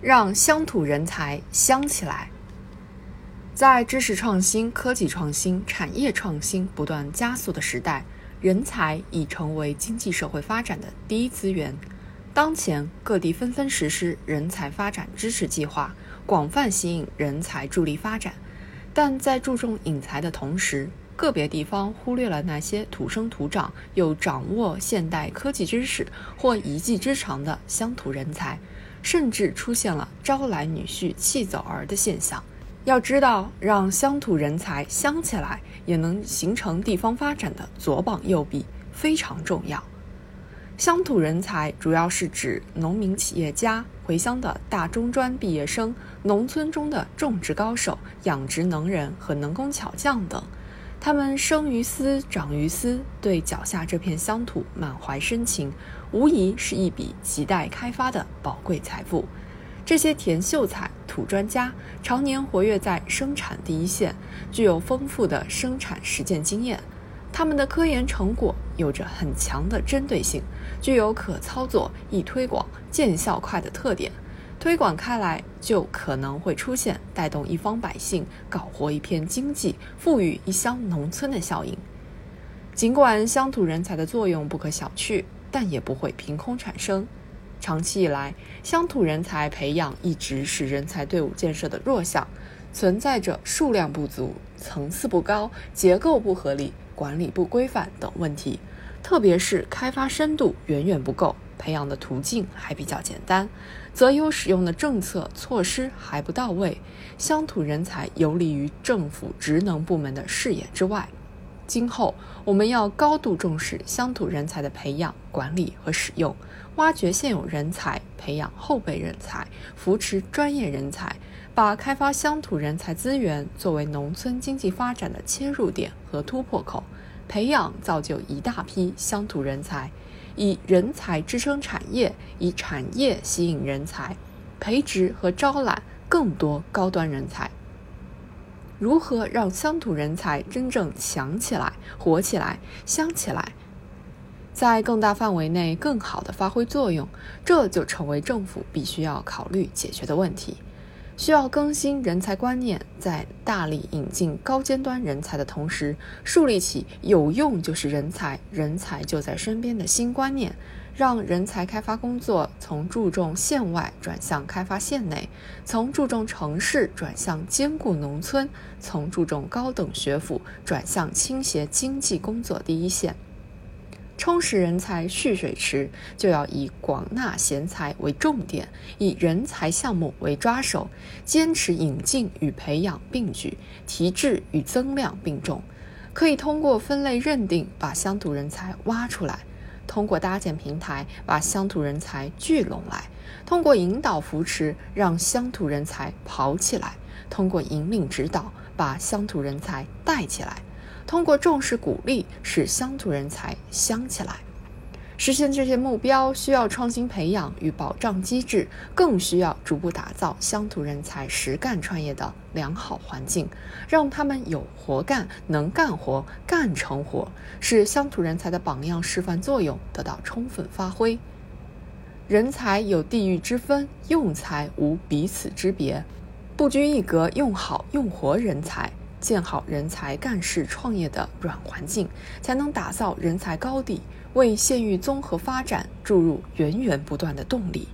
让乡土人才香起来。在知识创新、科技创新、产业创新不断加速的时代，人才已成为经济社会发展的第一资源。当前，各地纷纷实施人才发展支持计划，广泛吸引人才助力发展。但在注重引才的同时，个别地方忽略了那些土生土长又掌握现代科技知识或一技之长的乡土人才，甚至出现了招来女婿弃走儿的现象。要知道，让乡土人才香起来，也能形成地方发展的左膀右臂，非常重要。乡土人才主要是指农民企业家、回乡的大中专毕业生、农村中的种植高手、养殖能人和能工巧匠等。他们生于斯，长于斯，对脚下这片乡土满怀深情，无疑是一笔亟待开发的宝贵财富。这些田秀才、土专家常年活跃在生产第一线，具有丰富的生产实践经验。他们的科研成果有着很强的针对性，具有可操作、易推广、见效快的特点。推广开来，就可能会出现带动一方百姓、搞活一片经济、富裕一乡农村的效应。尽管乡土人才的作用不可小觑，但也不会凭空产生。长期以来，乡土人才培养一直是人才队伍建设的弱项，存在着数量不足、层次不高、结构不合理、管理不规范等问题，特别是开发深度远远不够。培养的途径还比较简单，择优使用的政策措施还不到位，乡土人才游离于政府职能部门的视野之外。今后我们要高度重视乡土人才的培养、管理和使用，挖掘现有人才，培养后备人才，扶持专业人才，把开发乡土人才资源作为农村经济发展的切入点和突破口，培养造就一大批乡土人才。以人才支撑产业，以产业吸引人才，培植和招揽更多高端人才。如何让乡土人才真正强起来、活起来、香起来，在更大范围内更好的发挥作用，这就成为政府必须要考虑解决的问题。需要更新人才观念，在大力引进高尖端人才的同时，树立起“有用就是人才，人才就在身边”的新观念，让人才开发工作从注重县外转向开发县内，从注重城市转向兼顾农村，从注重高等学府转向倾斜经济工作第一线。充实人才蓄水池，就要以广纳贤才为重点，以人才项目为抓手，坚持引进与培养并举，提质与增量并重。可以通过分类认定把乡土人才挖出来，通过搭建平台把乡土人才聚拢来，通过引导扶持让乡土人才跑起来，通过引领指导把乡土人才带起来。通过重视鼓励，使乡土人才香起来。实现这些目标，需要创新培养与保障机制，更需要逐步打造乡土人才实干创业的良好环境，让他们有活干、能干活、干成活，使乡土人才的榜样示范作用得到充分发挥。人才有地域之分，用才无彼此之别，不拘一格用好用活人才。建好人才干事创业的软环境，才能打造人才高地，为县域综合发展注入源源不断的动力。